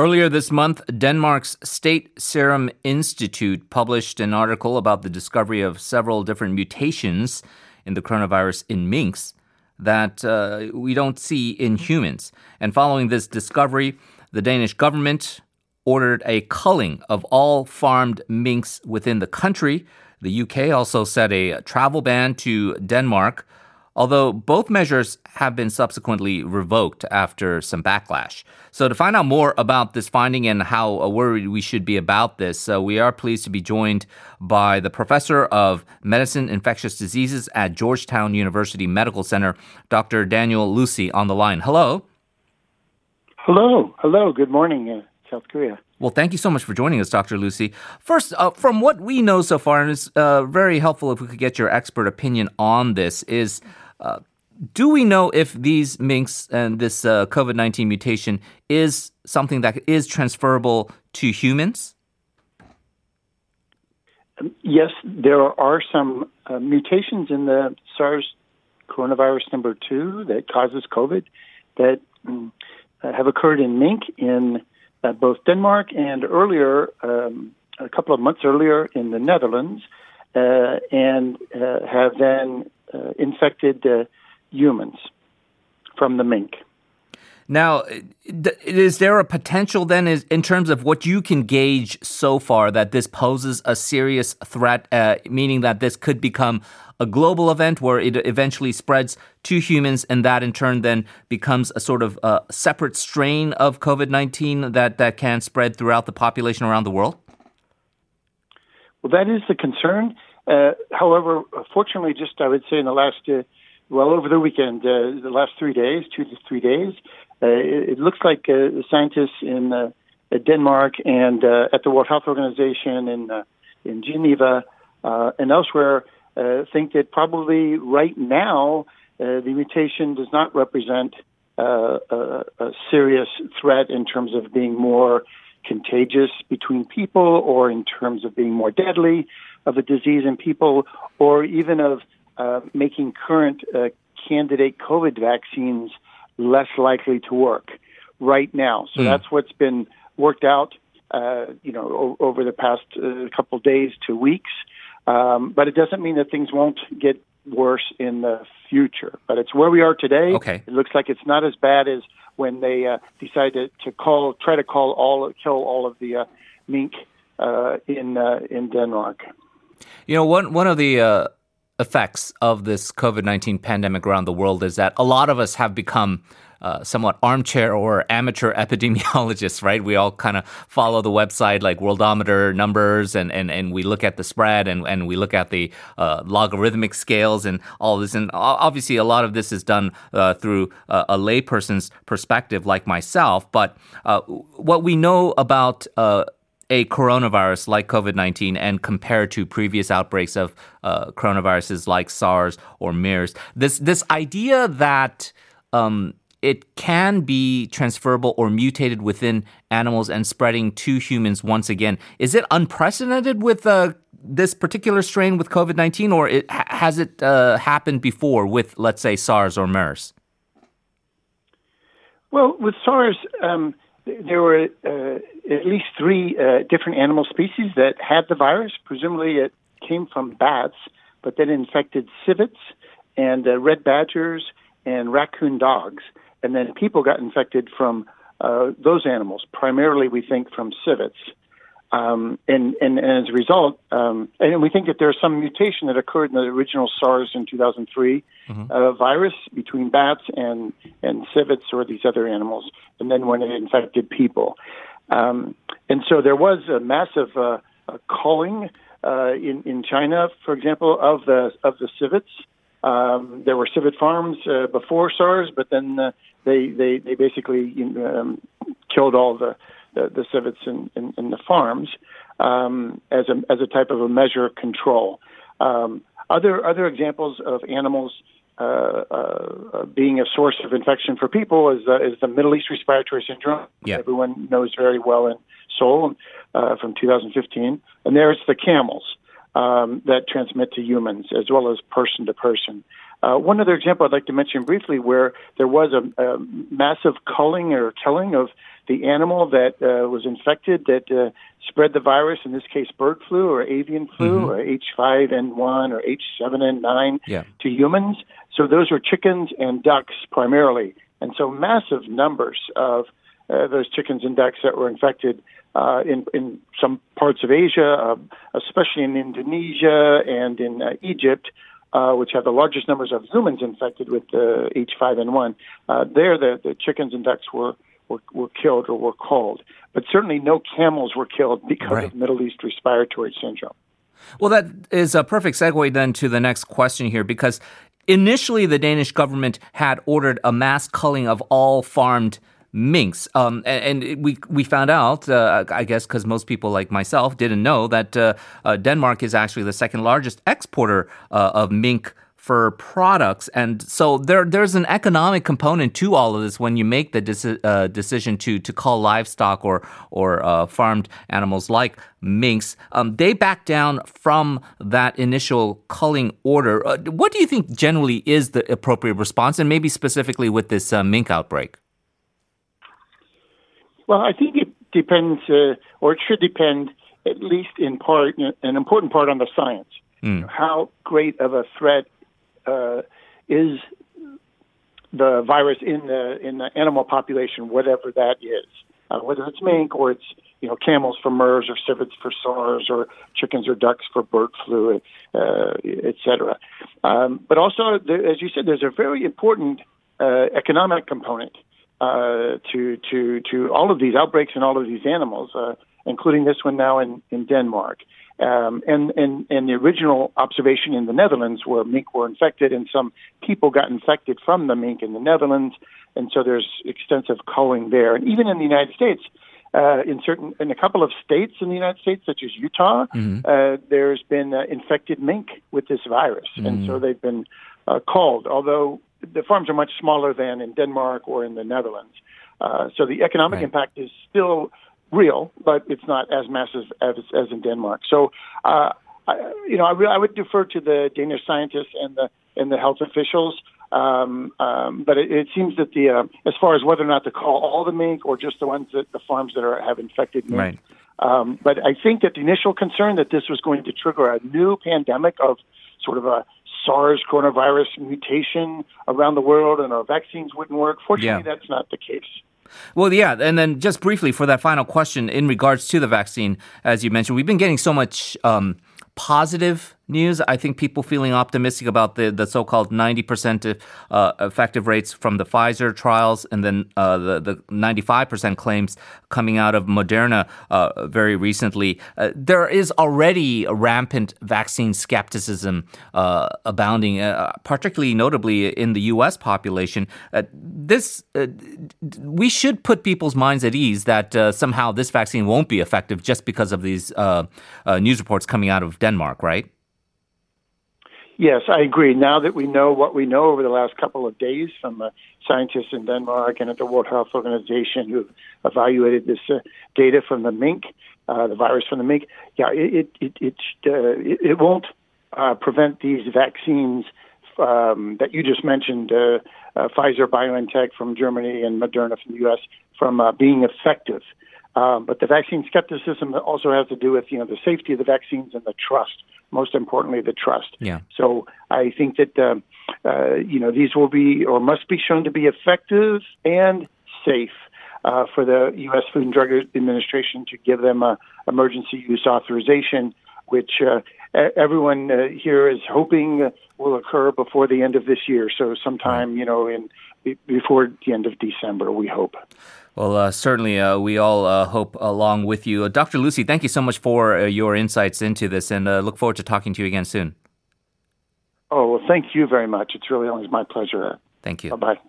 Earlier this month, Denmark's State Serum Institute published an article about the discovery of several different mutations in the coronavirus in minks that uh, we don't see in humans. And following this discovery, the Danish government ordered a culling of all farmed minks within the country. The UK also set a travel ban to Denmark although both measures have been subsequently revoked after some backlash. So, to find out more about this finding and how worried we should be about this, uh, we are pleased to be joined by the professor of medicine, infectious diseases at Georgetown University Medical Center, Dr. Daniel Lucey, on the line. Hello. Hello. Hello. Good morning, uh, South Korea. Well, thank you so much for joining us, Dr. Lucey. First, uh, from what we know so far, and it's uh, very helpful if we could get your expert opinion on this, is do we know if these minks and this uh, COVID 19 mutation is something that is transferable to humans? Um, yes, there are some uh, mutations in the SARS coronavirus number two that causes COVID that um, have occurred in mink in uh, both Denmark and earlier, um, a couple of months earlier, in the Netherlands, uh, and uh, have then infected uh, humans from the mink. Now, is there a potential then, in terms of what you can gauge so far, that this poses a serious threat, uh, meaning that this could become a global event where it eventually spreads to humans, and that in turn then becomes a sort of uh, separate strain of COVID 19 that, that can spread throughout the population around the world? Well, that is the concern. Uh, however, fortunately, just I would say in the last, uh, well, over the weekend, uh, the last three days, two to three days, uh, it, it, looks like uh, the scientists in Denmark and at the World Health Organization in in Geneva and elsewhere think that probably right now the mutation does not represent a, a serious threat in terms of being more contagious between people or in terms of being more deadly of a disease in people or even of uh, making current uh, candidate COVID vaccines less likely to work right now. So mm. that's what's been worked out, uh, you know, o- over the past uh, couple days to weeks. Um, but it doesn't mean that things won't get worse in the future. But it's where we are today. Okay. It looks like it's not as bad as when they uh, decided to call, try to call all, kill all of the uh, mink uh, in uh, in Denmark. You know, one one of the uh, effects of this COVID nineteen pandemic around the world is that a lot of us have become uh, somewhat armchair or amateur epidemiologists, right? We all kind of follow the website like Worldometer numbers and, and, and we look at the spread and, and we look at the uh, logarithmic scales and all this. And obviously, a lot of this is done uh, through uh, a layperson's perspective, like myself. But uh, what we know about uh, a coronavirus like COVID 19 and compared to previous outbreaks of uh, coronaviruses like SARS or MERS, this, this idea that um, it can be transferable or mutated within animals and spreading to humans once again, is it unprecedented with uh, this particular strain with COVID 19 or it, has it uh, happened before with, let's say, SARS or MERS? Well, with SARS, um, there were uh, at least three uh, different animal species that had the virus. Presumably, it came from bats, but then infected civets and uh, ferret badgers and raccoon dogs. And then people got infected from uh, those animals, primarily, we think, from civets. Um, and, and, and, as a result, um, and we think that there's some mutation that occurred in the original SARS in 2003 mm-hmm. uh, virus between bats and, and civets or these other animals, and then when it infected people. Um, and so there was a massive uh, culling uh, in, in China, for example, of the, of the civets. Um, there were civet farms uh, before SARS, but then uh, they, they, they basically um, killed all the the, the civets in, in, in the farms um, as a as a type of a measure of control. Um, other other examples of animals uh, uh, being a source of infection for people is uh, is the Middle East respiratory syndrome. Yeah. Everyone knows very well in Seoul uh, from 2015, and there it's the camels um, that transmit to humans as well as person to person. Uh, one other example I'd like to mention briefly where there was a, a massive culling or killing of the animal that uh, was infected that uh, spread the virus, in this case bird flu or avian flu mm-hmm. or H5N1 or H7N9 yeah. to humans. So those were chickens and ducks primarily. And so massive numbers of uh, those chickens and ducks that were infected uh, in, in some parts of Asia, uh, especially in Indonesia and in uh, Egypt, uh, which have the largest numbers of humans infected with uh, H5N1. Uh, there, the, the chickens and ducks were, were, were killed or were culled. But certainly no camels were killed because right. of Middle East respiratory syndrome. Well, that is a perfect segue then to the next question here because initially the Danish government had ordered a mass culling of all farmed minks. Um, and, and, we we found out, uh, I guess, because most people like myself didn't know that uh, uh, Denmark is actually the second largest exporter uh, of mink for products, and so there there's an economic component to all of this when you make the deci- uh, decision to to cull livestock or or uh, farmed animals like minks. Um, they back down from that initial culling order. Uh, what do you think generally is the appropriate response, and maybe specifically with this uh, mink outbreak? Well, I think it depends, uh, or it should depend, at least in part, an important part on the science. Mm. How great of a threat uh, is the virus in the in the animal population, whatever that is, uh, whether it's mink or it's you know camels for MERS or civets for SARS or chickens or ducks for bird flu, uh, et cetera. Um, but also, as you said, there's a very important uh, economic component uh, to to to all of these outbreaks and all of these animals, uh, including this one now in in Denmark. Um, and, and, and the original observation in the Netherlands where mink were infected and some people got infected from the mink in the Netherlands. And so there's extensive culling there. And even in the United States, uh, in certain, in a couple of states in the United States, such as Utah, mm-hmm. uh, there's been uh, infected mink with this virus. Mm-hmm. And so they've been uh, culled, although the farms are much smaller than in Denmark or in the Netherlands. Uh, so the economic right. impact is still real, but it's not as massive as, as in Denmark. So, uh, I, you know, I, re- I would defer to the Danish scientists and the and the health officials. Um, um, but it, it seems that the uh, as far as whether or not to call all the mink or just the ones that the farms that are have infected mink. Right. Um, but I think that the initial concern that this was going to trigger a new pandemic of sort of a SARS coronavirus mutation around the world and our vaccines wouldn't work. Fortunately, yeah. that's not the case. Well, yeah, and then just briefly for that final question in regards to the vaccine, as you mentioned, we've been getting so much um, positive news. I think people feeling optimistic about the, the so-called 90% uh, effective rates from the Pfizer trials and then uh, the, the 95% claims coming out of Moderna uh, very recently. Uh, there is already rampant vaccine skepticism uh, abounding, uh, particularly notably in the U.S. population. this we should put people's minds at ease that somehow this vaccine won't be effective just because of these news reports coming out of Denmark, right? Yes, I agree. Now that we know what we know over the last couple of days from uh, scientists in Denmark and at the World Health Organization who evaluated this uh, data from the mink, uh, the virus from the mink, yeah, it it it, uh, it, it won't uh, prevent these vaccines um, that you just mentioned, uh, Pfizer, BioNTech from Germany, and Moderna from the U.S. from being effective. Um, but the vaccine skepticism also has to do with you know the safety of the vaccines and the trust. Most importantly, the trust. Yeah. So I think that um, uh, you know these will be or must be shown to be effective and safe uh, for the U.S. Food and Drug Administration to give them a emergency use authorization, which uh, everyone uh, here is hoping will occur before the end of this year. So sometime you know in before the end of December, we hope. Well, uh, certainly, uh, we all uh, hope along with you. Uh, Dr. Lucey, thank you so much for uh, your insights into this and uh, look forward to talking to you again soon. Oh, well, thank you very much. It's really always my pleasure. Thank you. Bye bye.